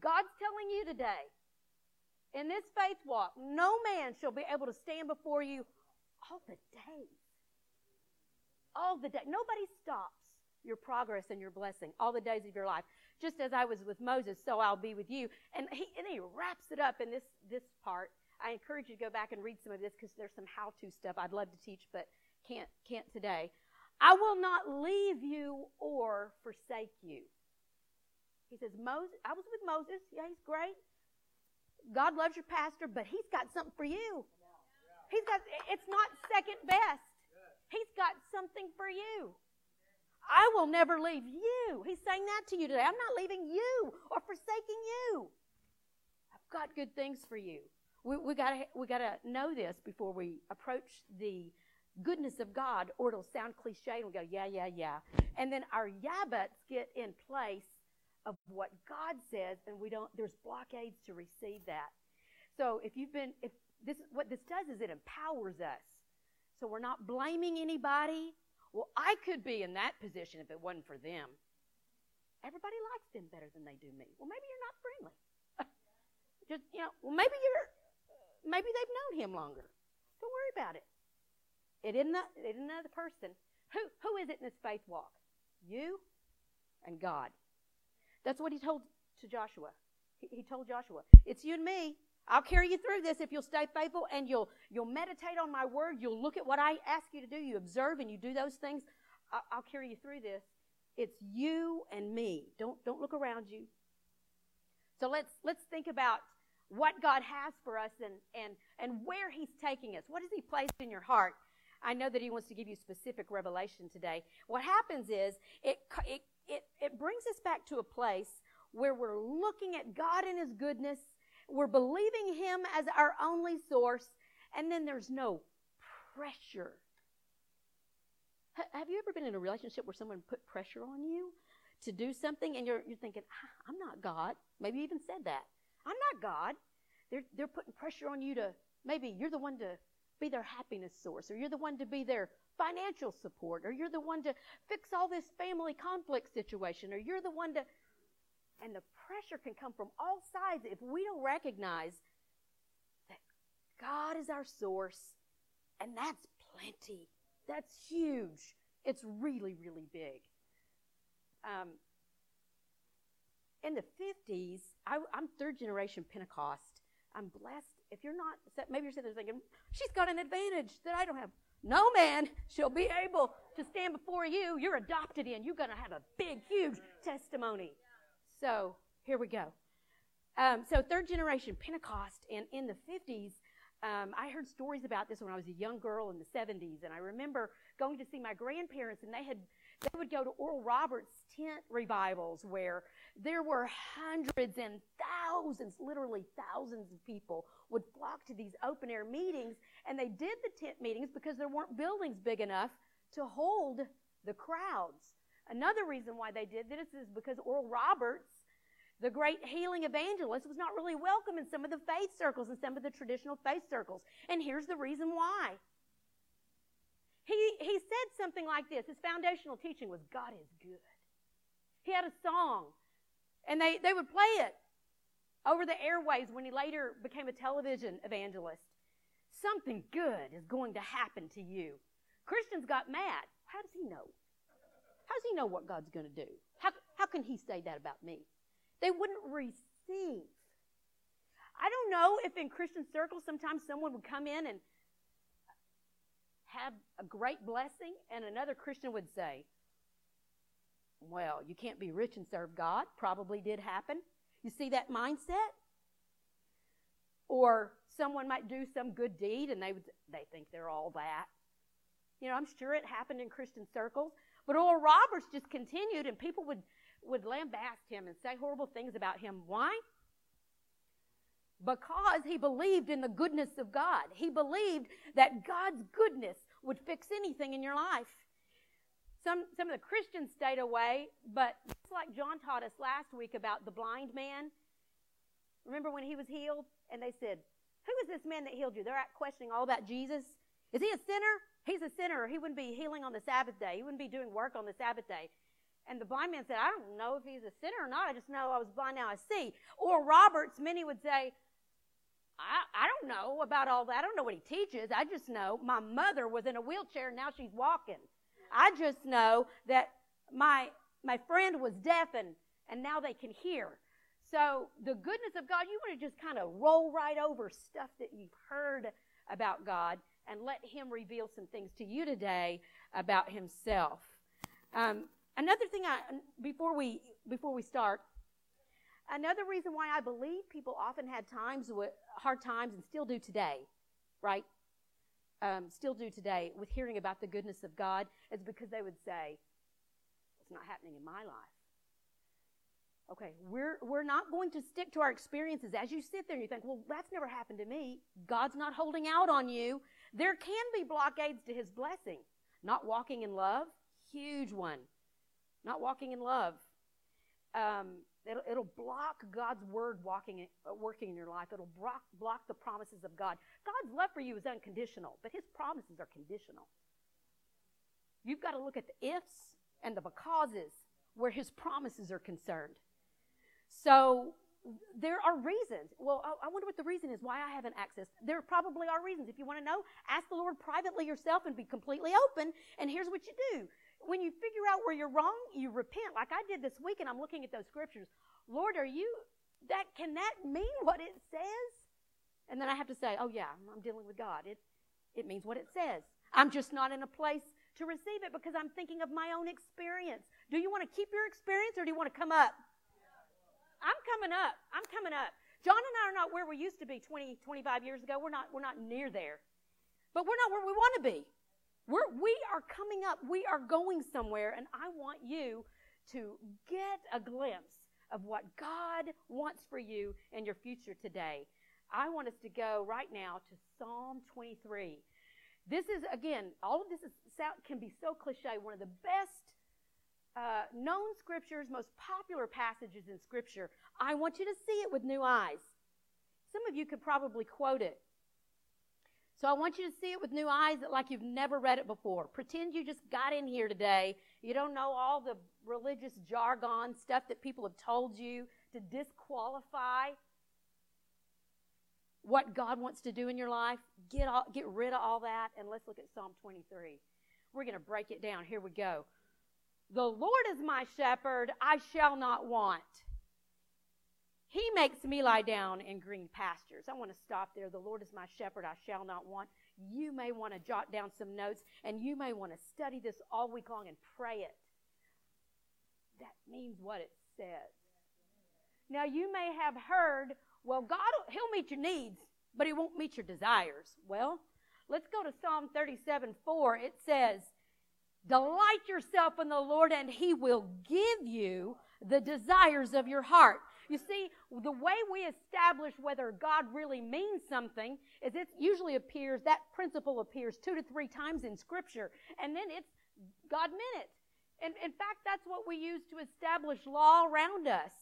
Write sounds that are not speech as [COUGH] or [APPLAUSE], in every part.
God's telling you today, in this faith walk, no man shall be able to stand before you all the days. All the day. Nobody stops your progress and your blessing all the days of your life. Just as I was with Moses, so I'll be with you. And he, and he wraps it up in this, this part. I encourage you to go back and read some of this because there's some how-to stuff I'd love to teach, but can't, can't today. I will not leave you or forsake you. He says, Moses, I was with Moses. Yeah, he's great. God loves your pastor, but he's got something for you. He's got, it's not second best. He's got something for you. I will never leave you. He's saying that to you today. I'm not leaving you or forsaking you. I've got good things for you. We, we gotta we gotta know this before we approach the goodness of God, or it'll sound cliche and we go, yeah, yeah, yeah. And then our yeah buts get in place of what God says, and we don't. There's blockades to receive that. So if you've been, if this what this does is it empowers us. So we're not blaming anybody. Well, I could be in that position if it wasn't for them. Everybody likes them better than they do me. Well, maybe you're not friendly. [LAUGHS] Just you know, well, maybe you're, maybe they've known him longer. Don't worry about it. It isn't, a, it isn't another person. Who who is it in this faith walk? You and God. That's what he told to Joshua. He, he told Joshua, "It's you and me. I'll carry you through this if you'll stay faithful and you'll you'll meditate on my word. You'll look at what I ask you to do. You observe and you do those things. I'll, I'll carry you through this. It's you and me. Don't don't look around you. So let's let's think about what God has for us and and and where He's taking us. What has He placed in your heart? I know that He wants to give you specific revelation today. What happens is it it it, it brings us back to a place where we're looking at God and His goodness we're believing Him as our only source, and then there's no pressure. H- have you ever been in a relationship where someone put pressure on you to do something, and you're, you're thinking, ah, I'm not God? Maybe you even said that. I'm not God. They're, they're putting pressure on you to, maybe you're the one to be their happiness source, or you're the one to be their financial support, or you're the one to fix all this family conflict situation, or you're the one to and the pressure can come from all sides if we don't recognize that God is our source, and that's plenty. That's huge. It's really, really big. Um, in the 50s, I, am third generation Pentecost. I'm blessed. If you're not, maybe you're sitting there thinking, she's got an advantage that I don't have. No man shall be able to stand before you. You're adopted in. You're going to have a big, huge testimony. So here we go. Um, so third generation Pentecost, and in the 50s, um, I heard stories about this when I was a young girl in the 70s, and I remember going to see my grandparents, and they had they would go to Oral Roberts tent revivals where there were hundreds and thousands, literally thousands of people would flock to these open air meetings, and they did the tent meetings because there weren't buildings big enough to hold the crowds. Another reason why they did this is because Oral Roberts, the great healing evangelist, was not really welcome in some of the faith circles and some of the traditional faith circles. And here's the reason why. He, he said something like this. His foundational teaching was God is good. He had a song, and they, they would play it over the airways when he later became a television evangelist. Something good is going to happen to you. Christians got mad. How does he know? How does he know what God's going to do? How, how can he say that about me? They wouldn't receive. I don't know if in Christian circles sometimes someone would come in and have a great blessing, and another Christian would say, Well, you can't be rich and serve God. Probably did happen. You see that mindset? Or someone might do some good deed and they would they think they're all that. You know, I'm sure it happened in Christian circles. But Oral Roberts just continued, and people would, would lambast him and say horrible things about him. Why? Because he believed in the goodness of God. He believed that God's goodness would fix anything in your life. Some, some of the Christians stayed away, but just like John taught us last week about the blind man, remember when he was healed? And they said, Who is this man that healed you? They're questioning all about Jesus. Is he a sinner? He's a sinner. He wouldn't be healing on the Sabbath day. He wouldn't be doing work on the Sabbath day. And the blind man said, I don't know if he's a sinner or not. I just know I was blind, now I see. Oral Roberts, many would say, I, I don't know about all that. I don't know what he teaches. I just know my mother was in a wheelchair and now she's walking. I just know that my my friend was deaf and, and now they can hear. So the goodness of God, you want to just kind of roll right over stuff that you've heard about God and let Him reveal some things to you today about Himself. Um, another thing, I, before we before we start, another reason why I believe people often had times with hard times and still do today, right? Um, still do today with hearing about the goodness of God is because they would say, "It's not happening in my life." Okay, we're, we're not going to stick to our experiences. As you sit there and you think, well, that's never happened to me. God's not holding out on you. There can be blockades to his blessing. Not walking in love, huge one. Not walking in love. Um, it'll, it'll, block God's word walking, uh, working in your life. It'll block, block the promises of God. God's love for you is unconditional, but his promises are conditional. You've got to look at the ifs and the becauses where his promises are concerned. So there are reasons. Well, I wonder what the reason is why I haven't accessed. There probably are reasons. If you want to know, ask the Lord privately yourself and be completely open. And here's what you do. When you figure out where you're wrong, you repent. Like I did this week, and I'm looking at those scriptures. Lord, are you that? Can that mean what it says? And then I have to say, oh yeah, I'm dealing with God. It it means what it says. I'm just not in a place to receive it because I'm thinking of my own experience. Do you want to keep your experience or do you want to come up? I'm coming up. I'm coming up. John and I are not where we used to be 20, 25 years ago. We're not, we're not near there. But we're not where we want to be. We're, we are coming up. We are going somewhere, and I want you to get a glimpse of what God wants for you and your future today. I want us to go right now to Psalm 23. This is, again, all of this is, can be so cliche, one of the best uh, known scriptures, most popular passages in scripture. I want you to see it with new eyes. Some of you could probably quote it. So I want you to see it with new eyes like you've never read it before. Pretend you just got in here today. You don't know all the religious jargon stuff that people have told you to disqualify what God wants to do in your life. Get, all, get rid of all that and let's look at Psalm 23. We're going to break it down. Here we go. The Lord is my shepherd, I shall not want. He makes me lie down in green pastures. I want to stop there. The Lord is my shepherd, I shall not want. You may want to jot down some notes and you may want to study this all week long and pray it. That means what it says. Now, you may have heard, well, God, He'll meet your needs, but He won't meet your desires. Well, let's go to Psalm 37 4. It says, Delight yourself in the Lord, and He will give you the desires of your heart. You see, the way we establish whether God really means something is it usually appears, that principle appears two to three times in Scripture, and then it's God meant it. And in fact, that's what we use to establish law around us.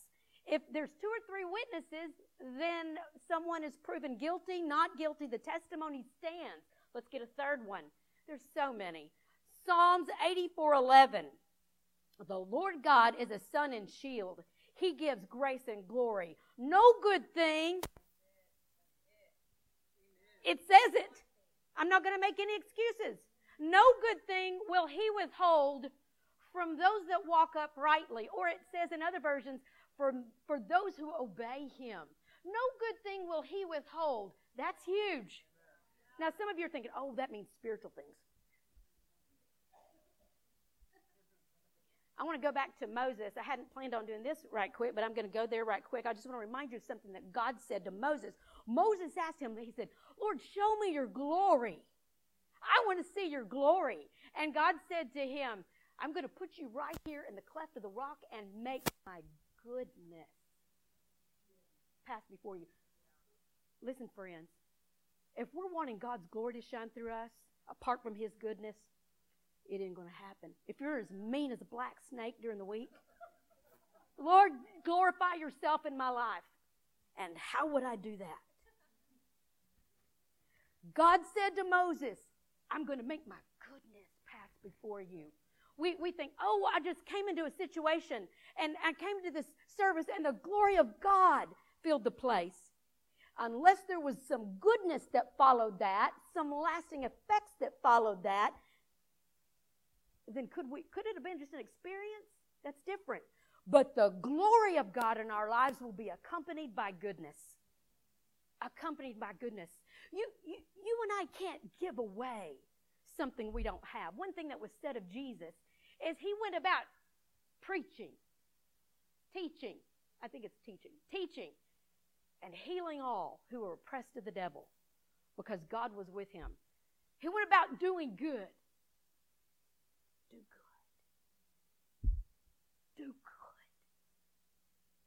If there's two or three witnesses, then someone is proven guilty, not guilty. The testimony stands. Let's get a third one. There's so many. Psalms 84:11. The Lord God is a sun and shield. He gives grace and glory. No good thing. It says it. I'm not going to make any excuses. No good thing will he withhold from those that walk uprightly. Or it says in other versions, for, for those who obey him. No good thing will he withhold. That's huge. Now, some of you are thinking, oh, that means spiritual things. I want to go back to Moses. I hadn't planned on doing this right quick, but I'm going to go there right quick. I just want to remind you of something that God said to Moses. Moses asked him, he said, Lord, show me your glory. I want to see your glory. And God said to him, I'm going to put you right here in the cleft of the rock and make my goodness pass before you. Listen, friends, if we're wanting God's glory to shine through us, apart from his goodness, it ain't going to happen. If you're as mean as a black snake during the week, Lord, glorify yourself in my life. And how would I do that? God said to Moses, I'm going to make my goodness pass before you. We, we think, oh, I just came into a situation and I came to this service and the glory of God filled the place. Unless there was some goodness that followed that, some lasting effects that followed that, then could we could it have been just an experience? That's different. But the glory of God in our lives will be accompanied by goodness. Accompanied by goodness. You, you, you and I can't give away something we don't have. One thing that was said of Jesus is he went about preaching, teaching, I think it's teaching, teaching, and healing all who were oppressed of the devil because God was with him. He went about doing good. Do good. Do good.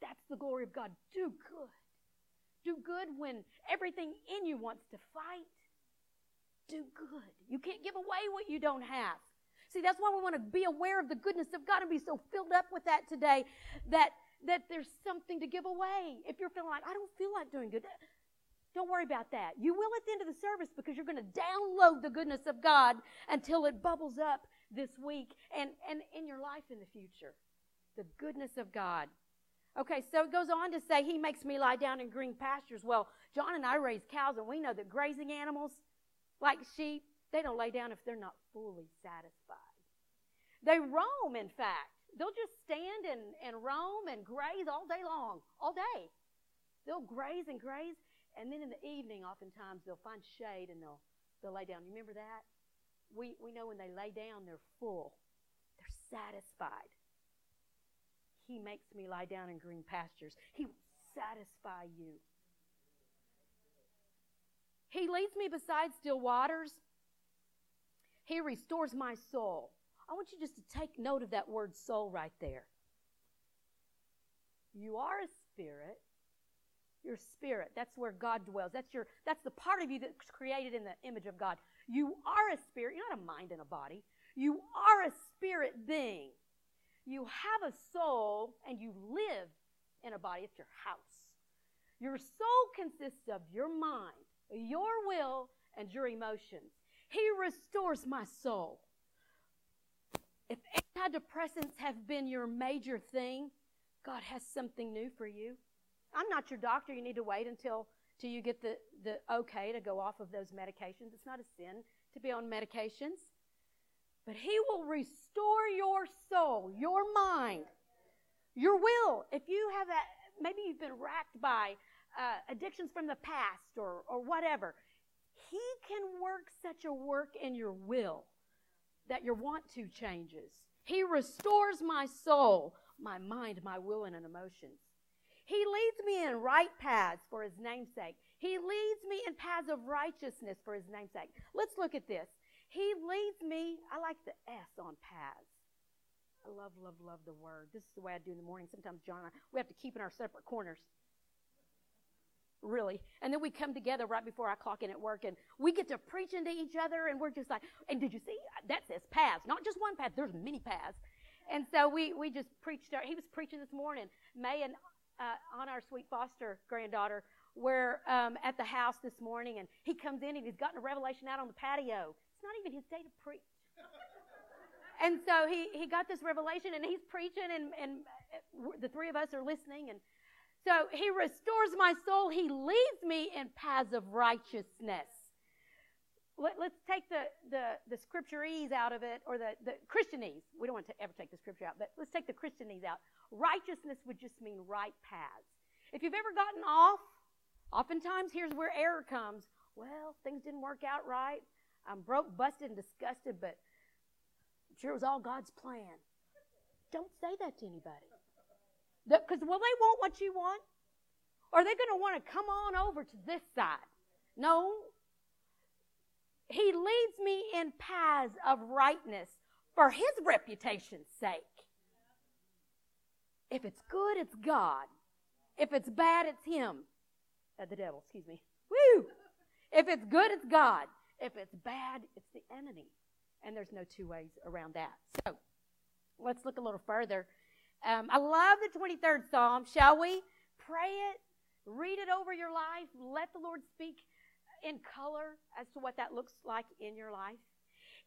That's the glory of God. Do good. Do good when everything in you wants to fight. Do good. You can't give away what you don't have. See, that's why we want to be aware of the goodness of God and be so filled up with that today that that there's something to give away. If you're feeling like I don't feel like doing good, don't worry about that. You will at the end of the service because you're going to download the goodness of God until it bubbles up this week and, and in your life in the future. The goodness of God. Okay, so it goes on to say, He makes me lie down in green pastures. Well, John and I raise cows, and we know that grazing animals, like sheep, they don't lay down if they're not fully satisfied. They roam, in fact. They'll just stand and, and roam and graze all day long, all day. They'll graze and graze, and then in the evening, oftentimes, they'll find shade and they'll, they'll lay down. You remember that? We, we know when they lay down, they're full, they're satisfied. He makes me lie down in green pastures. He will satisfy you. He leads me beside still waters. He restores my soul. I want you just to take note of that word soul right there. You are a spirit. Your spirit. That's where God dwells. That's your that's the part of you that's created in the image of God. You are a spirit. You're not a mind and a body. You are a spirit being. You have a soul and you live in a body. It's your house. Your soul consists of your mind, your will, and your emotions. He restores my soul. If antidepressants have been your major thing, God has something new for you. I'm not your doctor. You need to wait until, until you get the, the okay to go off of those medications. It's not a sin to be on medications but He will restore your soul, your mind, your will. If you have that, maybe you've been racked by uh, addictions from the past or, or whatever, He can work such a work in your will that your want to changes. He restores my soul, my mind, my will, and emotions. He leads me in right paths for his namesake. He leads me in paths of righteousness for his namesake. Let's look at this. He leads me. I like the S on paths. I love, love, love the word. This is the way I do in the morning. Sometimes John and I, we have to keep in our separate corners. Really. And then we come together right before I clock in at work and we get to preach into each other and we're just like, and did you see? That says paths. Not just one path, there's many paths. And so we, we just preached. Our, he was preaching this morning. May and uh, on our sweet foster granddaughter were um, at the house this morning and he comes in and he's gotten a revelation out on the patio not even his day to preach. and so he, he got this revelation and he's preaching and, and uh, the three of us are listening and so he restores my soul. He leads me in paths of righteousness. Let, us take the, the, the scripturese out of it, or the, the Christianese. We don't want to ever take the scripture out, but let's take the Christianese out. Righteousness would just mean right paths. If you've ever gotten off, oftentimes here's where error comes. Well, things didn't work out right. I'm broke, busted, and disgusted, but sure it was all God's plan. Don't say that to anybody. Because will they want what you want? Or are they going to want to come on over to this side? No. He leads me in paths of rightness for his reputation's sake. If it's good, it's God. If it's bad, it's him. Uh, the devil, excuse me. Woo! If it's good, it's God. If it's bad, it's the enemy. And there's no two ways around that. So let's look a little further. Um, I love the 23rd Psalm. Shall we pray it? Read it over your life. Let the Lord speak in color as to what that looks like in your life.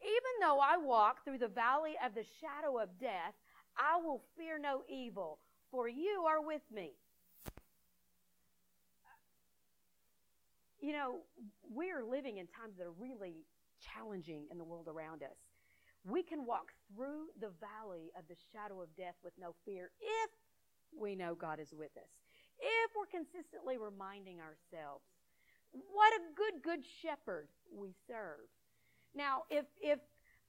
Even though I walk through the valley of the shadow of death, I will fear no evil, for you are with me. You know, we are living in times that are really challenging in the world around us. We can walk through the valley of the shadow of death with no fear if we know God is with us. If we're consistently reminding ourselves what a good, good shepherd we serve. Now, if, if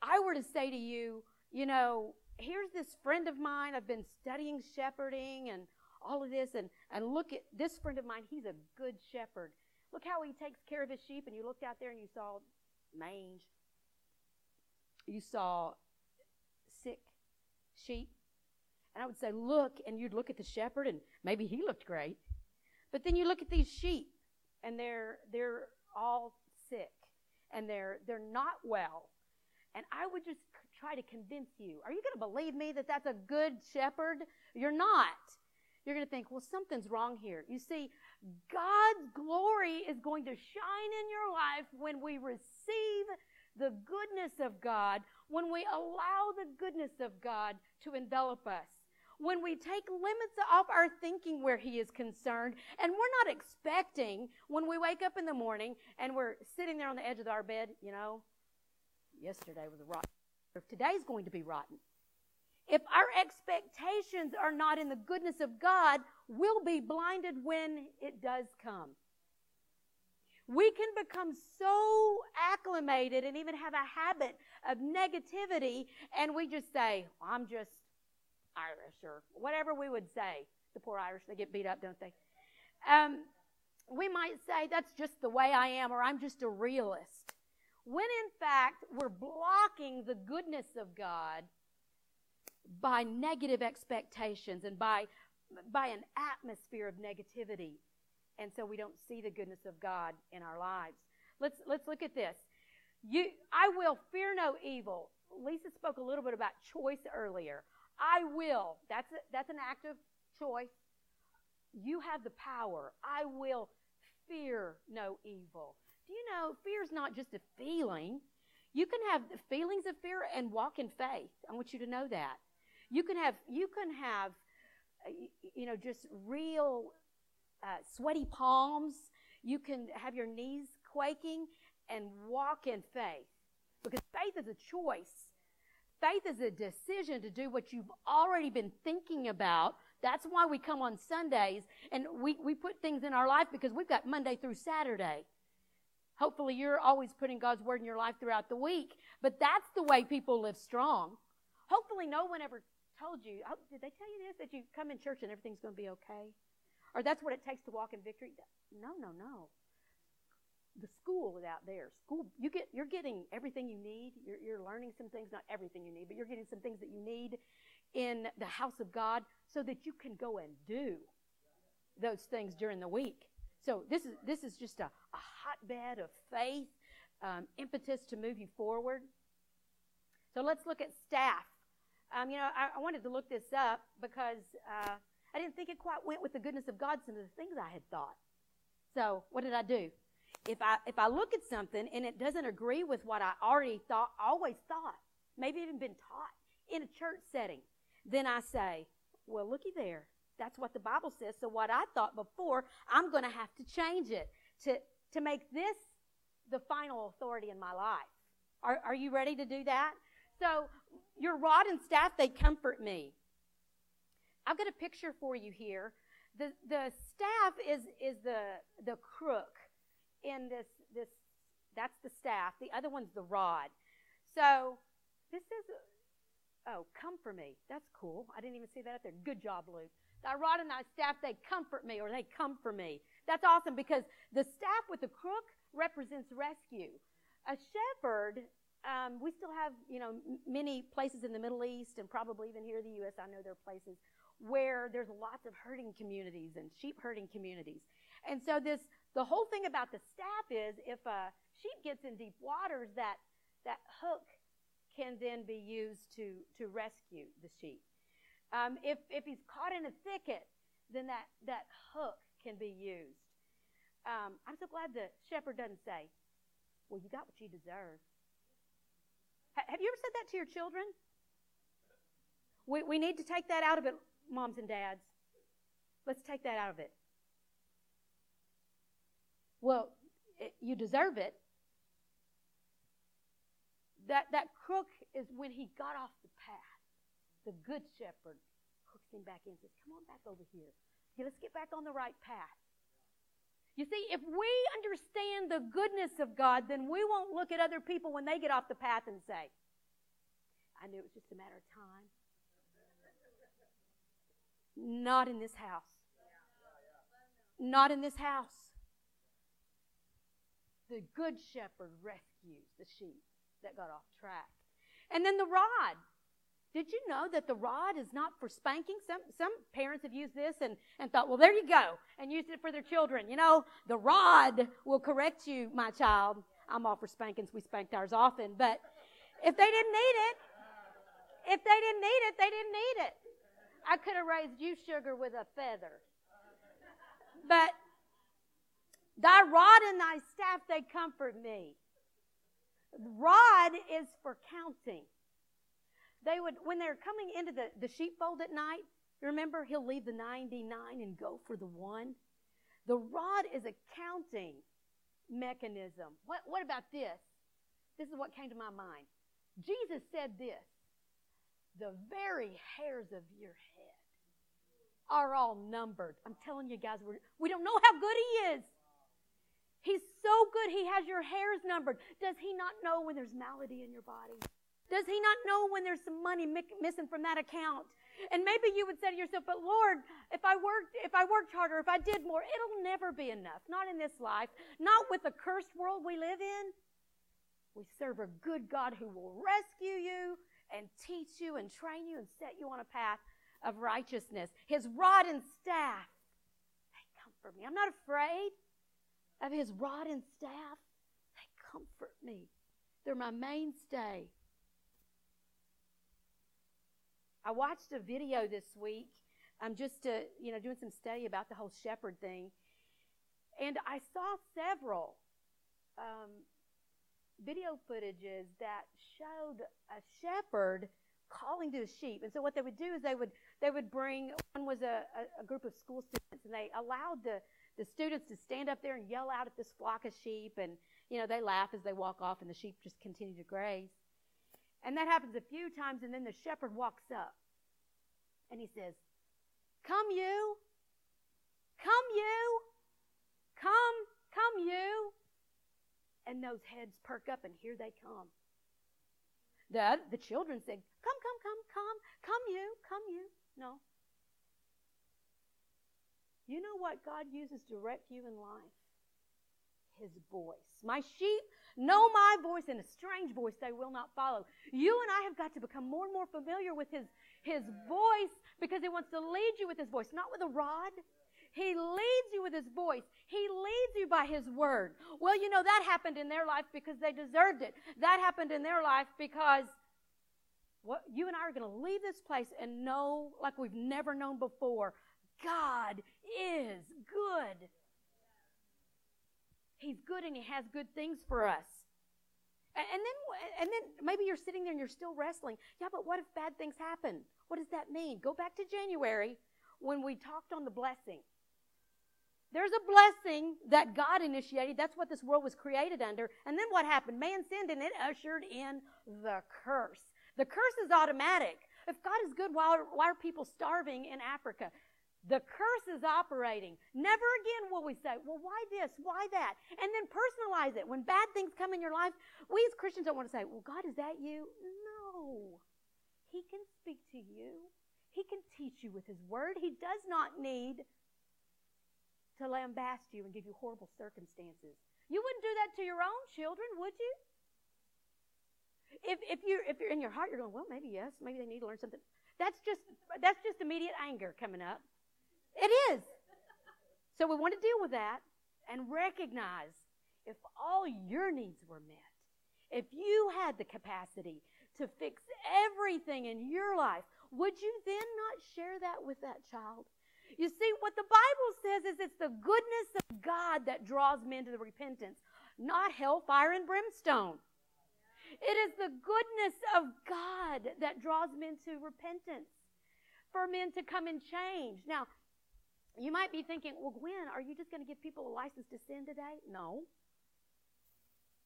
I were to say to you, you know, here's this friend of mine, I've been studying shepherding and all of this, and, and look at this friend of mine, he's a good shepherd. Look how he takes care of his sheep, and you looked out there and you saw mange, you saw sick sheep. And I would say, Look, and you'd look at the shepherd, and maybe he looked great. But then you look at these sheep, and they're, they're all sick, and they're, they're not well. And I would just try to convince you are you going to believe me that that's a good shepherd? You're not. You're going to think, well, something's wrong here. You see, God's glory is going to shine in your life when we receive the goodness of God, when we allow the goodness of God to envelop us, when we take limits off our thinking where He is concerned, and we're not expecting when we wake up in the morning and we're sitting there on the edge of our bed, you know, yesterday was a rotten, today's going to be rotten. If our expectations are not in the goodness of God, we'll be blinded when it does come. We can become so acclimated and even have a habit of negativity, and we just say, I'm just Irish, or whatever we would say. The poor Irish, they get beat up, don't they? Um, we might say, that's just the way I am, or I'm just a realist. When in fact, we're blocking the goodness of God by negative expectations and by, by an atmosphere of negativity and so we don't see the goodness of God in our lives. Let's let's look at this. You, I will fear no evil. Lisa spoke a little bit about choice earlier. I will. That's a, that's an active choice. You have the power. I will fear no evil. Do you know fear is not just a feeling? You can have feelings of fear and walk in faith. I want you to know that. You can have you can have uh, you know just real uh, sweaty palms. You can have your knees quaking and walk in faith. Because faith is a choice. Faith is a decision to do what you've already been thinking about. That's why we come on Sundays and we, we put things in our life because we've got Monday through Saturday. Hopefully, you're always putting God's word in your life throughout the week, but that's the way people live strong. Hopefully, no one ever told you, oh, did they tell you this? That you come in church and everything's going to be okay? Or that's what it takes to walk in victory. No, no, no. The school is out there. School, you get, you're getting everything you need. You're, you're learning some things, not everything you need, but you're getting some things that you need in the house of God so that you can go and do those things during the week. So this is this is just a, a hotbed of faith, um, impetus to move you forward. So let's look at staff. Um, you know, I, I, wanted to look this up because uh, I didn't think it quite went with the goodness of God, some of the things I had thought. So what did I do? If I if I look at something and it doesn't agree with what I already thought, always thought, maybe even been taught in a church setting, then I say, well, looky there. That's what the Bible says. So what I thought before, I'm going to have to change it to to make this the final authority in my life. Are, are you ready to do that? So your rod and staff, they comfort me. I've got a picture for you here. The, the staff is, is the, the crook in this, this, that's the staff. The other one's the rod. So this is, oh, come for me. That's cool. I didn't even see that up there. Good job, Luke. Thy rod and thy staff, they comfort me or they come for me. That's awesome because the staff with the crook represents rescue. A shepherd um, we still have, you know, many places in the Middle East and probably even here in the U.S. I know there are places where there's lots of herding communities and sheep herding communities. And so this, the whole thing about the staff is if a sheep gets in deep waters, that, that hook can then be used to, to rescue the sheep. Um, if, if he's caught in a thicket, then that, that hook can be used. Um, I'm so glad the shepherd doesn't say, well, you got what you deserve. Have you ever said that to your children? We, we need to take that out of it, moms and dads. Let's take that out of it. Well, it, you deserve it. That, that crook is when he got off the path. The good shepherd hooks him back in and says, Come on back over here. Yeah, let's get back on the right path. You see, if we understand the goodness of God, then we won't look at other people when they get off the path and say, I knew it was just a matter of time. Not in this house. Not in this house. The good shepherd rescues the sheep that got off track. And then the rod. Did you know that the rod is not for spanking? Some, some parents have used this and, and thought, well, there you go, and used it for their children. You know, the rod will correct you, my child. I'm all for spankings. We spanked ours often. But if they didn't need it, if they didn't need it, they didn't need it. I could have raised you, sugar, with a feather. But thy rod and thy staff, they comfort me. Rod is for counting. They would, when they're coming into the, the sheepfold at night, remember, he'll leave the 99 and go for the one. The rod is a counting mechanism. What, what about this? This is what came to my mind. Jesus said this the very hairs of your head are all numbered. I'm telling you guys, we're, we don't know how good He is. He's so good, He has your hairs numbered. Does He not know when there's malady in your body? Does He not know when there's some money missing from that account? And maybe you would say to yourself, but Lord, if I worked, if I worked harder, if I did more, it'll never be enough. Not in this life. Not with the cursed world we live in. We serve a good God who will rescue you and teach you and train you and set you on a path of righteousness. His rod and staff, they comfort me. I'm not afraid of his rod and staff. They comfort me. They're my mainstay. I watched a video this week. I'm just, uh, you know, doing some study about the whole shepherd thing, and I saw several um, video footages that showed a shepherd calling to the sheep. And so what they would do is they would they would bring one was a, a, a group of school students and they allowed the the students to stand up there and yell out at this flock of sheep and you know they laugh as they walk off and the sheep just continue to graze. And that happens a few times and then the shepherd walks up and he says, Come you, come you, come, come you and those heads perk up, and here they come. The, the children said, Come, come, come, come, come, you, come, you. No. You know what God uses to direct you in life? His voice. My sheep know my voice, and a strange voice they will not follow. You and I have got to become more and more familiar with His, his voice because He wants to lead you with His voice, not with a rod, he leads you with His voice. He leads you by His word. Well, you know, that happened in their life because they deserved it. That happened in their life because what, you and I are going to leave this place and know, like we've never known before, God is good. He's good and He has good things for us. And then, and then maybe you're sitting there and you're still wrestling. Yeah, but what if bad things happen? What does that mean? Go back to January when we talked on the blessing. There's a blessing that God initiated. That's what this world was created under. And then what happened? Man sinned and it ushered in the curse. The curse is automatic. If God is good, why are, why are people starving in Africa? The curse is operating. Never again will we say, well, why this? Why that? And then personalize it. When bad things come in your life, we as Christians don't want to say, well, God, is that you? No. He can speak to you. He can teach you with His Word. He does not need to lambast you and give you horrible circumstances. You wouldn't do that to your own children, would you? If, if you're if you're in your heart, you're going, well, maybe yes, maybe they need to learn something. That's just that's just immediate anger coming up. It is. So we want to deal with that and recognize if all your needs were met, if you had the capacity to fix everything in your life, would you then not share that with that child? You see, what the Bible says is it's the goodness of God that draws men to the repentance, not hellfire and brimstone. It is the goodness of God that draws men to repentance, for men to come and change. Now, you might be thinking, well, Gwen, are you just going to give people a license to sin today? No.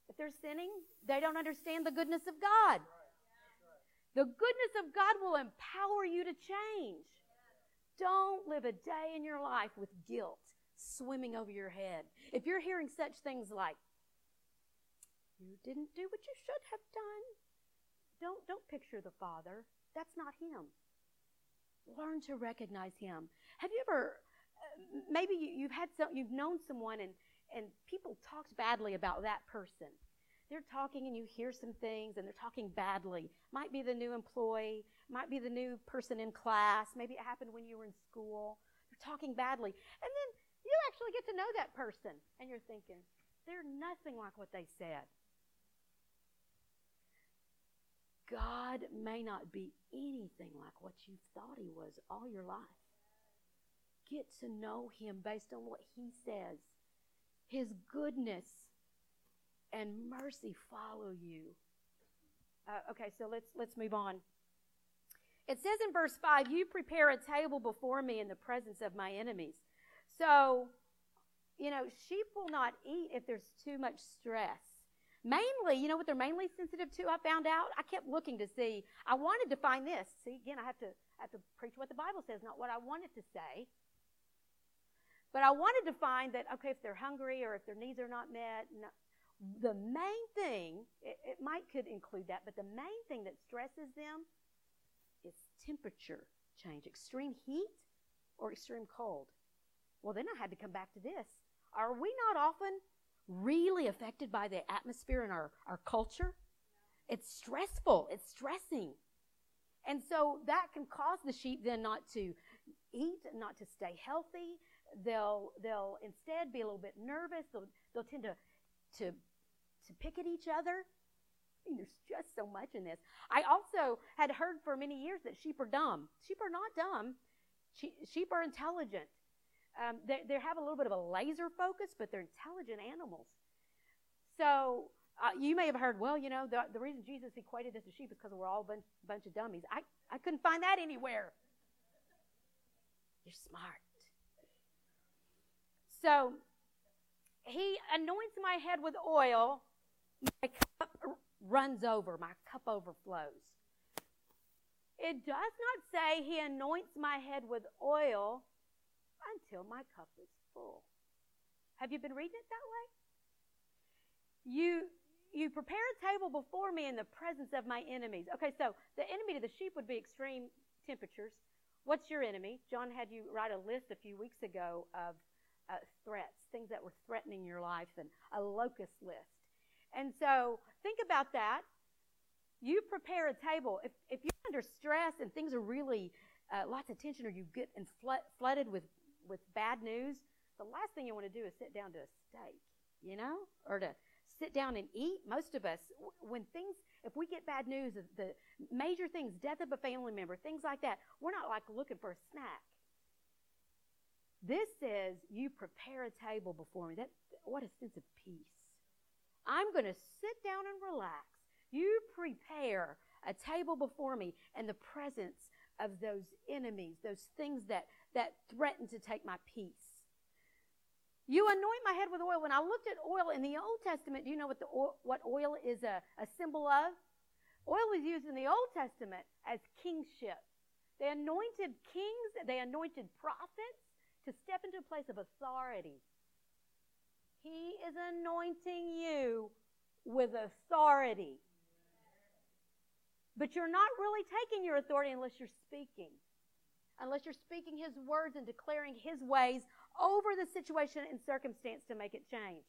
If they're sinning, they don't understand the goodness of God. The goodness of God will empower you to change. Don't live a day in your life with guilt swimming over your head. If you're hearing such things like, you didn't do what you should have done, don't, don't picture the Father. That's not Him. Learn to recognize Him. Have you ever, maybe you, have had some, you've known someone and, and people talked badly about that person. They're talking and you hear some things and they're talking badly. Might be the new employee, might be the new person in class, maybe it happened when you were in school. They're talking badly. And then you actually get to know that person and you're thinking, they're nothing like what they said. God may not be anything like what you thought he was all your life. Get to know him based on what he says. His goodness and mercy follow you. Uh, okay, so let's let's move on. It says in verse 5, You prepare a table before me in the presence of my enemies. So, you know, sheep will not eat if there's too much stress. Mainly, you know what they're mainly sensitive to, I found out? I kept looking to see. I wanted to find this. See, again, I have to, I have to preach what the Bible says, not what I wanted to say. But I wanted to find that, okay, if they're hungry or if their needs are not met, no, the main thing, it, it might could include that, but the main thing that stresses them is temperature change, extreme heat or extreme cold. Well, then I had to come back to this. Are we not often really affected by the atmosphere in our, our culture. It's stressful, it's stressing. And so that can cause the sheep then not to eat, not to stay healthy. They'll, they'll instead be a little bit nervous. They'll, they'll tend to, to, to pick at each other. I mean, there's just so much in this. I also had heard for many years that sheep are dumb. Sheep are not dumb. Sheep are intelligent. Um, they, they have a little bit of a laser focus, but they're intelligent animals. So uh, you may have heard, well, you know, the, the reason Jesus equated us to sheep is because we're all a bunch, bunch of dummies. I, I couldn't find that anywhere. You're smart. So he anoints my head with oil. My cup runs over. My cup overflows. It does not say he anoints my head with oil until my cup is full. Have you been reading it that way? You you prepare a table before me in the presence of my enemies. Okay, so the enemy to the sheep would be extreme temperatures. What's your enemy? John had you write a list a few weeks ago of uh, threats, things that were threatening your life, and a locust list. And so think about that. You prepare a table. If, if you're under stress and things are really uh, lots of tension, or you get and flooded with with bad news, the last thing you want to do is sit down to a steak, you know, or to sit down and eat. Most of us, when things, if we get bad news, the major things, death of a family member, things like that, we're not like looking for a snack. This says, you prepare a table before me. That, what a sense of peace. I'm going to sit down and relax. You prepare a table before me in the presence of those enemies, those things that, that threaten to take my peace. You anoint my head with oil. When I looked at oil in the Old Testament, do you know what, the oil, what oil is a, a symbol of? Oil was used in the Old Testament as kingship. They anointed kings, they anointed prophets to step into a place of authority. He is anointing you with authority. But you're not really taking your authority unless you're speaking. Unless you're speaking His words and declaring His ways over the situation and circumstance to make it change.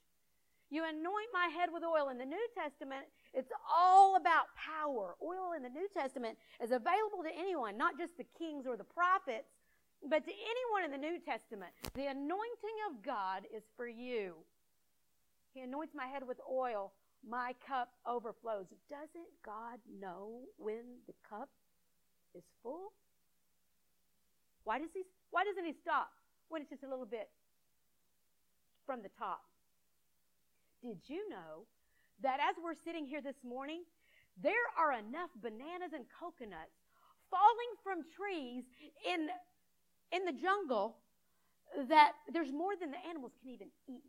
You anoint my head with oil. In the New Testament, it's all about power. Oil in the New Testament is available to anyone, not just the kings or the prophets, but to anyone in the New Testament. The anointing of God is for you. He anoints my head with oil my cup overflows. Doesn't God know when the cup is full? Why does he why doesn't he stop when it's just a little bit from the top? Did you know that as we're sitting here this morning, There are enough bananas and coconuts falling from trees in, in the jungle that there's more than the animals can even eat.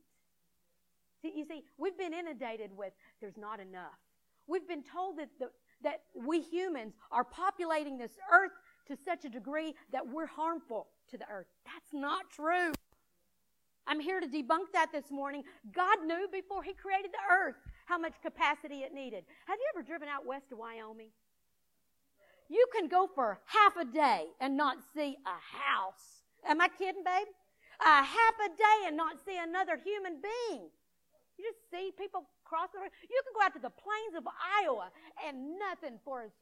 See, you see, we've been inundated with there's not enough. We've been told that, the, that we humans are populating this earth to such a degree that we're harmful to the earth. That's not true. I'm here to debunk that this morning. God knew before He created the earth how much capacity it needed. Have you ever driven out west to Wyoming? You can go for half a day and not see a house. Am I kidding, babe? A half a day and not see another human being. You just see people cross the road. You can go out to the plains of Iowa and nothing for as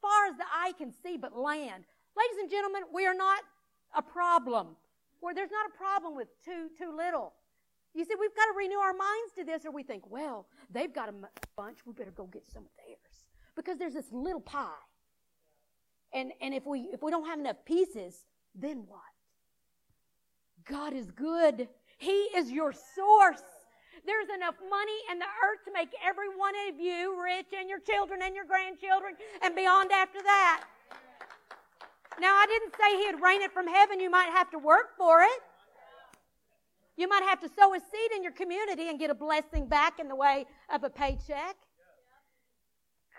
far as the eye can see but land. Ladies and gentlemen, we are not a problem. Where there's not a problem with too too little. You see, we've got to renew our minds to this, or we think, well, they've got a bunch, we better go get some of theirs because there's this little pie. And and if we if we don't have enough pieces, then what? God is good. He is your source. There's enough money in the earth to make every one of you rich and your children and your grandchildren and beyond after that. Now, I didn't say He'd rain it from heaven. You might have to work for it. You might have to sow a seed in your community and get a blessing back in the way of a paycheck.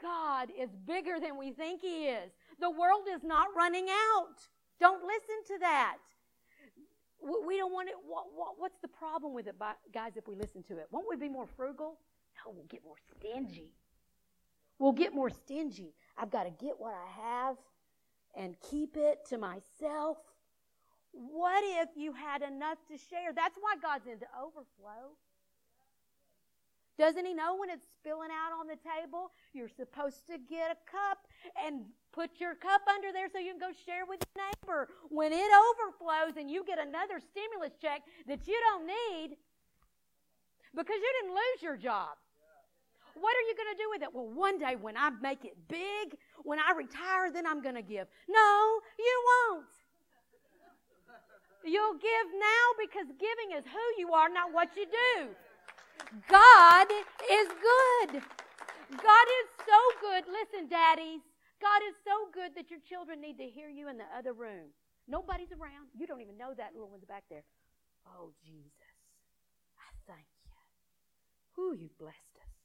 God is bigger than we think He is. The world is not running out. Don't listen to that. We don't want it. What, what, what's the problem with it, guys, if we listen to it? Won't we be more frugal? No, we'll get more stingy. We'll get more stingy. I've got to get what I have and keep it to myself. What if you had enough to share? That's why God's into overflow. Doesn't he know when it's spilling out on the table? You're supposed to get a cup and put your cup under there so you can go share with your neighbor. When it overflows and you get another stimulus check that you don't need because you didn't lose your job. What are you going to do with it? Well, one day when I make it big, when I retire, then I'm going to give. No, you won't. You'll give now because giving is who you are, not what you do. God is good. God is so good. Listen, daddies, God is so good that your children need to hear you in the other room. Nobody's around. You don't even know that little one's back there. Oh, Jesus, I thank you. Who you blessed us.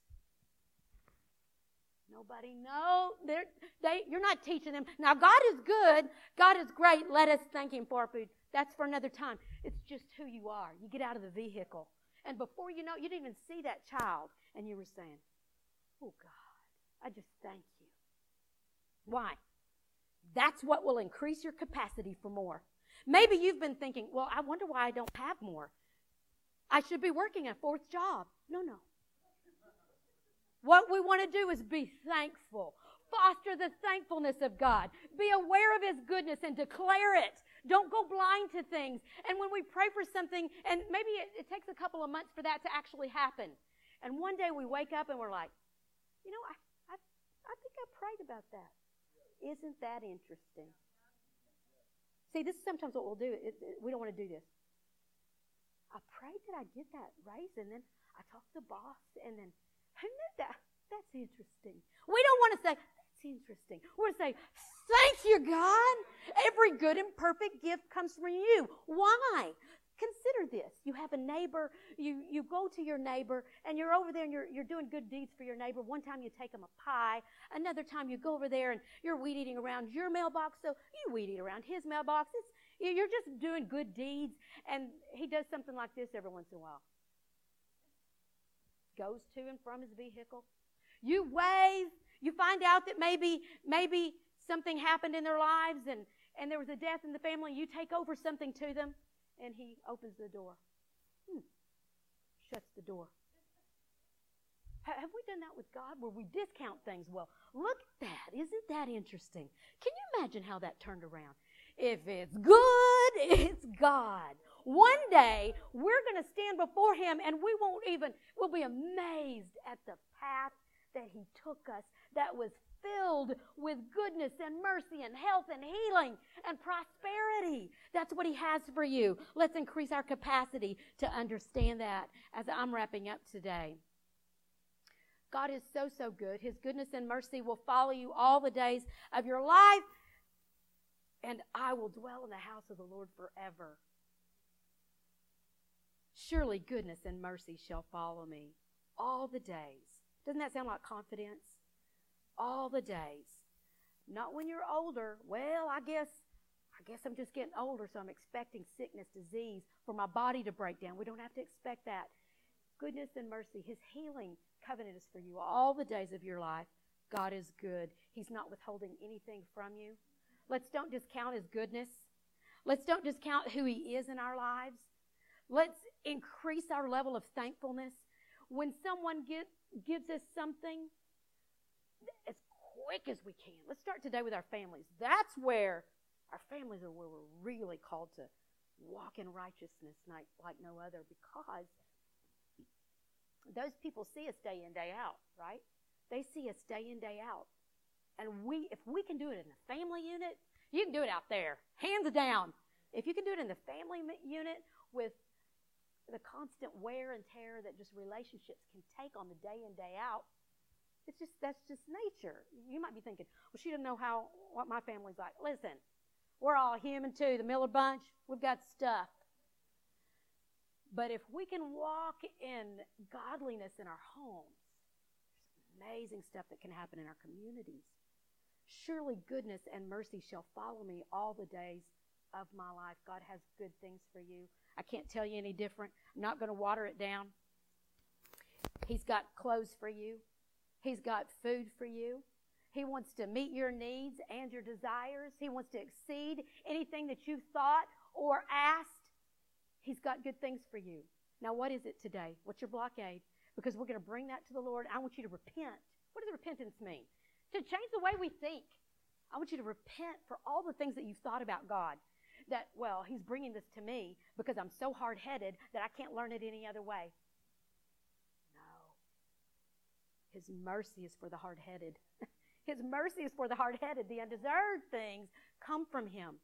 Nobody know. They're, they, you're not teaching them. Now, God is good. God is great. Let us thank Him for our food. That's for another time. It's just who you are. You get out of the vehicle. And before you know you didn't even see that child. And you were saying, Oh, God, I just thank you. Why? That's what will increase your capacity for more. Maybe you've been thinking, well, I wonder why I don't have more. I should be working a fourth job. No, no. What we want to do is be thankful. Foster the thankfulness of God. Be aware of His goodness and declare it. Don't go blind to things. And when we pray for something, and maybe it, it, takes a couple of months for that to actually happen, and one day we wake up and we're like, you know, I, I, I think I prayed about that. Isn't that interesting? See, this is sometimes what we'll do. It, it, we don't want to do this. I prayed that I get that raise, and then I talked to the boss, and then who knew that? That's interesting. We don't want to say, that's interesting. We're to say, thank you, God. Every good and perfect gift comes from you. Why? Consider this. You have a neighbor, you, you go to your neighbor, and you're over there and you're, you're doing good deeds for your neighbor. One time you take him a pie. Another time you go over there and you're weed eating around your mailbox, so you weed eat around his mailbox. It's, you're just doing good deeds, and he does something like this every once in a while goes to and from his vehicle. You wave. You find out that maybe maybe something happened in their lives and, and there was a death in the family. You take over something to them, and he opens the door. Hmm. Shuts the door. Have we done that with God where we discount things? Well, look at that. Isn't that interesting? Can you imagine how that turned around? If it's good, [LAUGHS] it's God. One day, we're going to stand before Him and we won't even, we'll be amazed at the path that He took us that was filled with goodness and mercy and health and healing and prosperity. That's what He has for you. Let's increase our capacity to understand that as I'm wrapping up today. God is so, so good. His goodness and mercy will follow you all the days of your life, and I will dwell in the house of the Lord forever. Surely goodness and mercy shall follow me all the days. Doesn't that sound like confidence? All the days. Not when you're older. Well, I guess I guess I'm just getting older, so I'm expecting sickness, disease, for my body to break down. We don't have to expect that. Goodness and mercy, His healing covenant is for you all the days of your life. God is good. He's not withholding anything from you. Let's don't discount His goodness. Let's don't discount who He is in our lives. Let's increase our level of thankfulness. When someone get, gives us something, quick as we can. Let's start today with our families. That's where our families are where we're really called to walk in righteousness like, like no other because those people see us day in, day out, right? They see us day in, day out. And we, if we can do it in the family unit, you can do it out there, hands down. If you can do it in the family unit with the constant wear and tear that just relationships can take on the day in, day out, it's just that's just nature. You might be thinking, well, she doesn't know how what my family's like. Listen, we're all human too. The Miller bunch, we've got stuff. But if we can walk in godliness in our homes, there's amazing stuff that can happen in our communities. Surely goodness and mercy shall follow me all the days of my life. God has good things for you. I can't tell you any different. I'm not going to water it down. He's got clothes for you. He's got food for you. He wants to meet your needs and your desires. He wants to exceed anything that you've thought or asked. He's got good things for you. Now, what is it today? What's your blockade? Because we're going to bring that to the Lord. I want you to repent. What does repentance mean? To change the way we think. I want you to repent for all the things that you've thought about God. That, well, He's bringing this to me because I'm so hard headed that I can't learn it any other way. No. His mercy is for the hard headed. [LAUGHS] His mercy is for the hard headed. The undeserved things come from Him.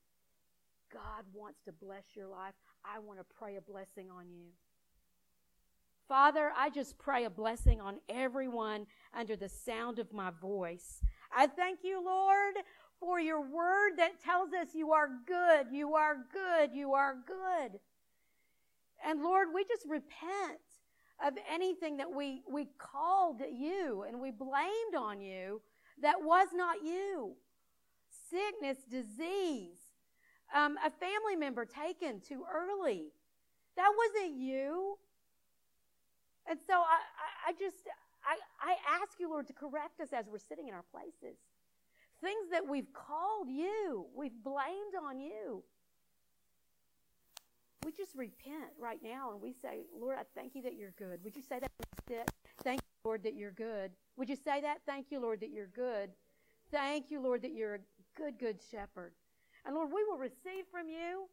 God wants to bless your life. I want to pray a blessing on you. Father, I just pray a blessing on everyone under the sound of my voice. I thank you, Lord, for your word that tells us you are good, you are good, you are good. And Lord, we just repent of anything that we, we called you and we blamed on you that was not you. Sickness, disease, um, a family member taken too early. That wasn't you. And so I, I, I just, I, I ask you, Lord, to correct us as we're sitting in our places. Things that we've called you, we've blamed on you. We just repent right now and we say, Lord, I thank you that you're good. Would you say that? Thank you, Lord, that you're good. Would you say that? Thank you, Lord, that you're good. Thank you, Lord, that you're a good, good shepherd. And Lord, we will receive from you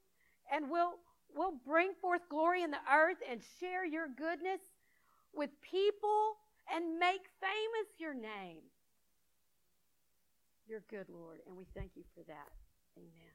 and we'll, we'll bring forth glory in the earth and share your goodness with people and make famous your name. You're good, Lord, and we thank you for that. Amen.